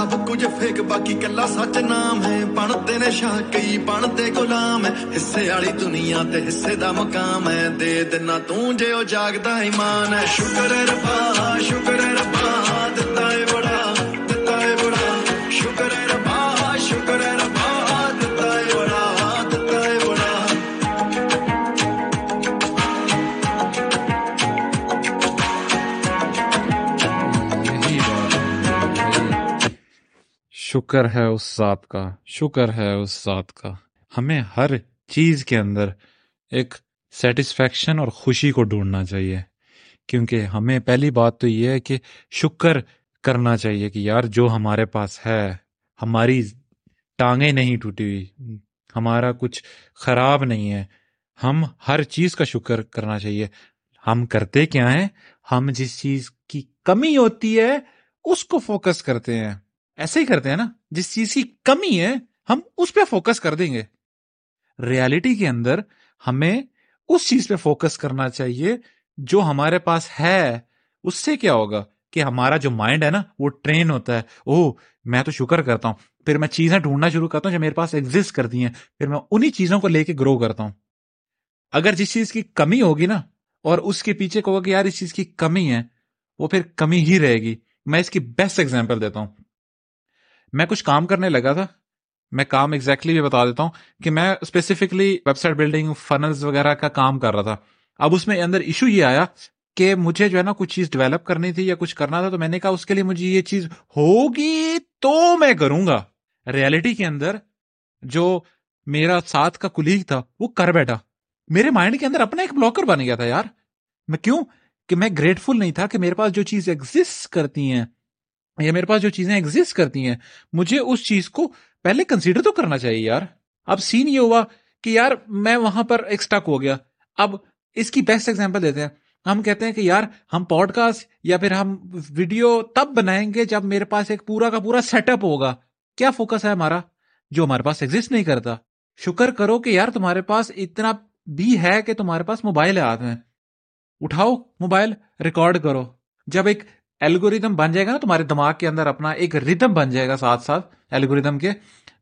ਸਭ ਕੁਝ ਫੇਕ ਬਾਕੀ ਕੱਲਾ ਸੱਚ ਨਾਮ ਹੈ ਬਣਦੇ ਨੇ ਸ਼ਾਹ ਕਈ ਬਣਦੇ ਗੁਲਾਮ ਹੈ ਹਿੱਸੇ ਵਾਲੀ ਦੁਨੀਆ ਤੇ ਹਿੱਸੇ ਦਾ ਮਕਾਮ ਹੈ ਦੇ ਦੇਣਾ ਤੂੰ ਜੇ ਉਹ ਜਾਗਦਾ ਇਮਾਨ ਹੈ ਸ਼ੁਕਰ ਹੈ ਰੱਬਾ ਸ਼ੁਕਰ ਹੈ ਰੱਬਾ شکر ہے اس ذات کا، شکر ہے اس ذات کا۔ ہمیں ہر چیز کے اندر ایک سیٹسفیکشن اور خوشی کو ڈھونڈنا چاہیے۔ کیونکہ ہمیں پہلی بات تو یہ ہے کہ شکر کرنا چاہیے کہ یار جو ہمارے پاس ہے، ہماری ٹانگیں نہیں ٹوٹی ہوئی، ہمارا کچھ خراب نہیں ہے۔ ہم ہر چیز کا شکر کرنا چاہیے۔ ہم کرتے کیا ہیں؟ ہم جس چیز کی کمی ہوتی ہے، اس کو فوکس کرتے ہیں۔ ایسے ہی کرتے ہیں نا، جس چیز کی کمی ہے، ہم اس پہ فوکس کر دیں گے۔ ریالٹی کے اندر ہمیں اس چیز پہ فوکس کرنا چاہیے جو ہمارے پاس ہے۔ اس سے کیا ہوگا کہ ہمارا جو مائنڈ ہے نا، وہ ٹرین ہوتا ہے۔ او میں تو شکر کرتا ہوں۔ پھر میں چیزیں ڈھونڈنا شروع کرتا ہوں جو میرے پاس ایگزٹ کرتی ہیں۔ پھر میں انہی چیزوں کو لے کے گرو کرتا ہوں۔ اگر جس چیز کی کمی ہوگی نا، اور اس کے پیچھے کہ یار اس چیز کی کمی ہے، وہ پھر کمی ہی رہے گی۔ میں اس کی بیسٹ ایگزامپل دیتا ہوں۔ میں کچھ کام کرنے لگا تھا۔ میں کام ایگزیکٹلی exactly بھی بتا دیتا ہوں کہ میں specifically website building funnels وغیرہ کا کام کر رہا تھا۔ اب اس میں اندر ایشو یہ آیا کہ مجھے جو ہے نا کچھ چیز ڈیولپ کرنی تھی یا کچھ کرنا تھا تو میں نے کہا اس کے لیے مجھے یہ چیز ہوگی تو میں کروں گا۔ ریالٹی کے اندر جو میرا ساتھ کا کلیگ تھا، وہ کر بیٹھا۔ میرے مائنڈ کے اندر اپنا ایک بلاکر بن گیا تھا یار۔ میں کیوں؟ کہ میں گریٹفل نہیں تھا کہ میرے پاس جو چیز ایگزٹ کرتی ہیں۔ یا میرے پاس جو چیزیں ایگزٹ کرتی ہیں، مجھے اس چیز کو پہلے کنسیڈر تو کرنا چاہیے یار۔ اب سین یہ ہوا کہ یار میں وہاں پر ایکسٹک ہو گیا۔ اب اس کی بیسٹ ایگزامپل دیتے ہیں۔ ہم کہتے ہیں کہ یار ہم پوڈ کاسٹ یا پھر ہم ویڈیو تب بنائیں گے جب میرے پاس ایک پورا کا پورا سیٹ اپ ہوگا۔ کیا فوکس ہے ہمارا؟ جو ہمارے پاس ایگزٹ نہیں کرتا۔ شکر کرو کہ یار تمہارے پاس اتنا بھی ہے کہ تمہارے پاس موبائل ہے ہاتھ میں۔ اٹھاؤ موبائل ریکارڈ کرو۔ جب ایک الگوریدم بن جائے گا نا، تمہارے دماغ کے اندر اپنا ایک ریتم بن جائے گا ساتھ ساتھ الگوریدم کے،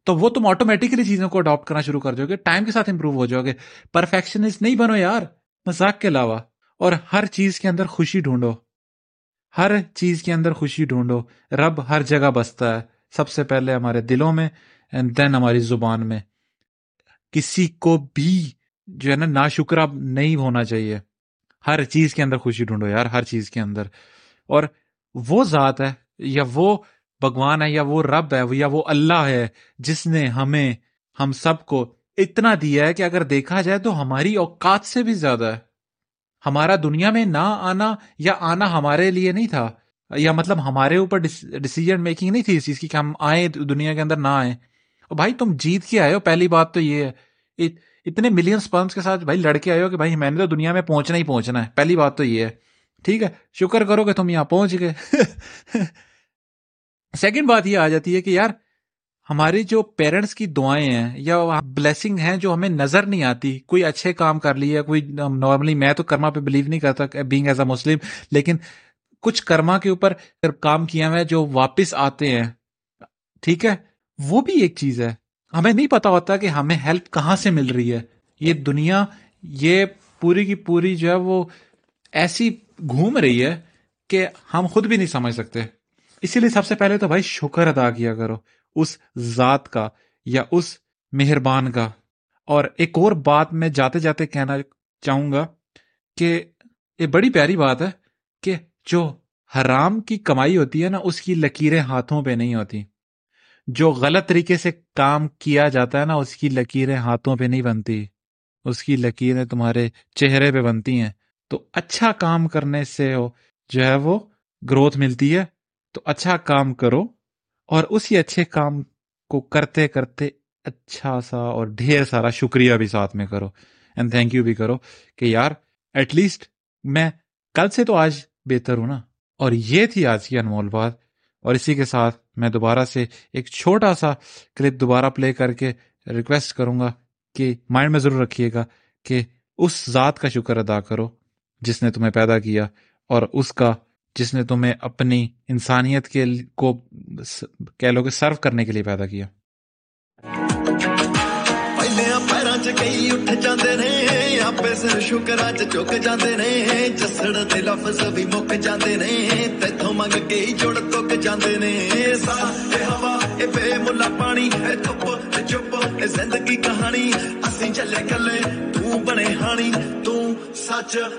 تو وہ تم آٹومیٹکلی چیزوں کو اڈاپٹ کرنا شروع کر جاؤ گے ٹائم کے ساتھ امپروو ہو جاؤ گے۔ پرفیکشنسٹ نہیں بنو یار، مذاق کے علاوہ۔ اور ہر چیز کے اندر خوشی ڈھونڈو۔ ہر چیز کے اندر خوشی ڈھونڈو۔ رب ہر جگہ بستا ہے۔ سب سے پہلے ہمارے دلوں میں اینڈ دین ہماری زبان میں۔ کسی کو بھی جو ہے نا نا شکرہ نہیں ہونا چاہیے۔ ہر چیز کے اندر خوشی ڈھونڈو یار، ہر چیز کے اندر۔ اور وہ ذات ہے، یا وہ بھگوان ہے، یا وہ رب ہے، یا وہ اللہ ہے، جس نے ہمیں، ہم سب کو اتنا دیا ہے کہ اگر دیکھا جائے تو ہماری اوقات سے بھی زیادہ ہے۔ ہمارا دنیا میں نہ آنا یا آنا ہمارے لیے نہیں تھا، یا مطلب ہمارے اوپر ڈسیزن میکنگ نہیں تھی اس چیز کی کہ ہم آئیں دنیا کے اندر نہ آئیں۔ اور بھائی تم جیت کے آئے ہو، پہلی بات تو یہ ہے۔ اتنے ملین پمپس کے ساتھ بھائی لڑکے آئے ہو کہ بھائی میں نے تو دنیا میں پہنچنا ہی پہنچنا ہے۔ پہلی بات تو یہ ہے۔ ٹھیک ہے، شکر کرو کہ تم یہاں پہنچ گئے۔ سیکنڈ بات یہ آ جاتی ہے کہ یار، ہماری جو پیرنٹس کی دعائیں ہیں یا بلیسنگ ہیں جو ہمیں نظر نہیں آتی، کوئی اچھے کام کر لی ہے کوئی نارملی میں تو کرما پہ بلیو نہیں کرتا بینگ ایز اے مسلم لیکن کچھ کرما کے اوپر کام کیا ہوا ہے جو واپس آتے ہیں، ٹھیک ہے، وہ بھی ایک چیز ہے۔ ہمیں نہیں پتا ہوتا کہ ہمیں ہیلپ کہاں سے مل رہی ہے۔ یہ دنیا، یہ پوری کی پوری جو ہے وہ ایسی گھوم رہی ہے کہ ہم خود بھی نہیں سمجھ سکتے۔ اسی لیے سب سے پہلے تو بھائی شکر ادا کیا کرو اس ذات کا یا اس مہربان کا۔ اور ایک اور بات میں جاتے جاتے کہنا چاہوں گا کہ یہ بڑی پیاری بات ہے کہ جو حرام کی کمائی ہوتی ہے نا، اس کی لکیریں ہاتھوں پہ نہیں ہوتی۔ جو غلط طریقے سے کام کیا جاتا ہے نا، اس کی لکیریں ہاتھوں پہ نہیں بنتی۔ اس کی لکیریں تمہارے چہرے پہ بنتی ہیں۔ تو اچھا کام کرنے سے جو ہے وہ گروتھ ملتی ہے، تو اچھا کام کرو اور اسی اچھے کام کو کرتے کرتے اچھا سا اور ڈھیر سارا شکریہ بھی ساتھ میں کرو اینڈ تھینک یو بھی کرو کہ یار ایٹ لیسٹ میں کل سے تو آج بہتر ہوں نا۔ اور یہ تھی آج کی انمول بات۔ اور اسی کے ساتھ میں دوبارہ سے ایک چھوٹا سا کلپ دوبارہ پلے کر کے ریکویسٹ کروں گا کہ مائنڈ میں ضرور رکھیے گا کہ اس ذات کا شکر ادا کرو۔ جس نے تمہیں اپنی انسانیت کے کو کہہ لو کہ سرو کرنے کے لیے پیدا کیا ਪਹਿਲਿਆਂ ਪੈਰਾਂ 'ਚ ਕਈ ਉੱਠ ਜਾਂਦੇ ਨੇ ਆਪੇ ਸਿਰ ਸ਼ੁਕਰਾਂ 'ਚ ਝੁਕ ਜਾਂਦੇ ਨੇ ਜੱਸੜ ਦੇ ਲਫ਼ਜ਼ ਵੀ ਮੁੱਕ ਜਾਂਦੇ ਨੇ ਤੇਥੋਂ ਮੰਗ ਕੇ ਹੀ ਜੁੜ ਤੁੱਕ ਜਾਂਦੇ ਨੇ ਸਾ ਇਹ ਹਵਾ ਇਹ ਬੇਮੁੱਲਾ ਪਾਣੀ ਇਹ ਧੁੱਪ ਇਹ ਚੁੱਪ ਇਹ ਜ਼ਿੰਦਗੀ ਕਹਾਣੀ ਅਸੀਂ ਚੱਲੇ ਕੱਲੇ ਤੂੰ ਬਣੇ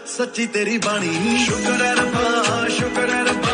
سچی تیری بانی۔ شکر ہے ربا شکر ہے ربا۔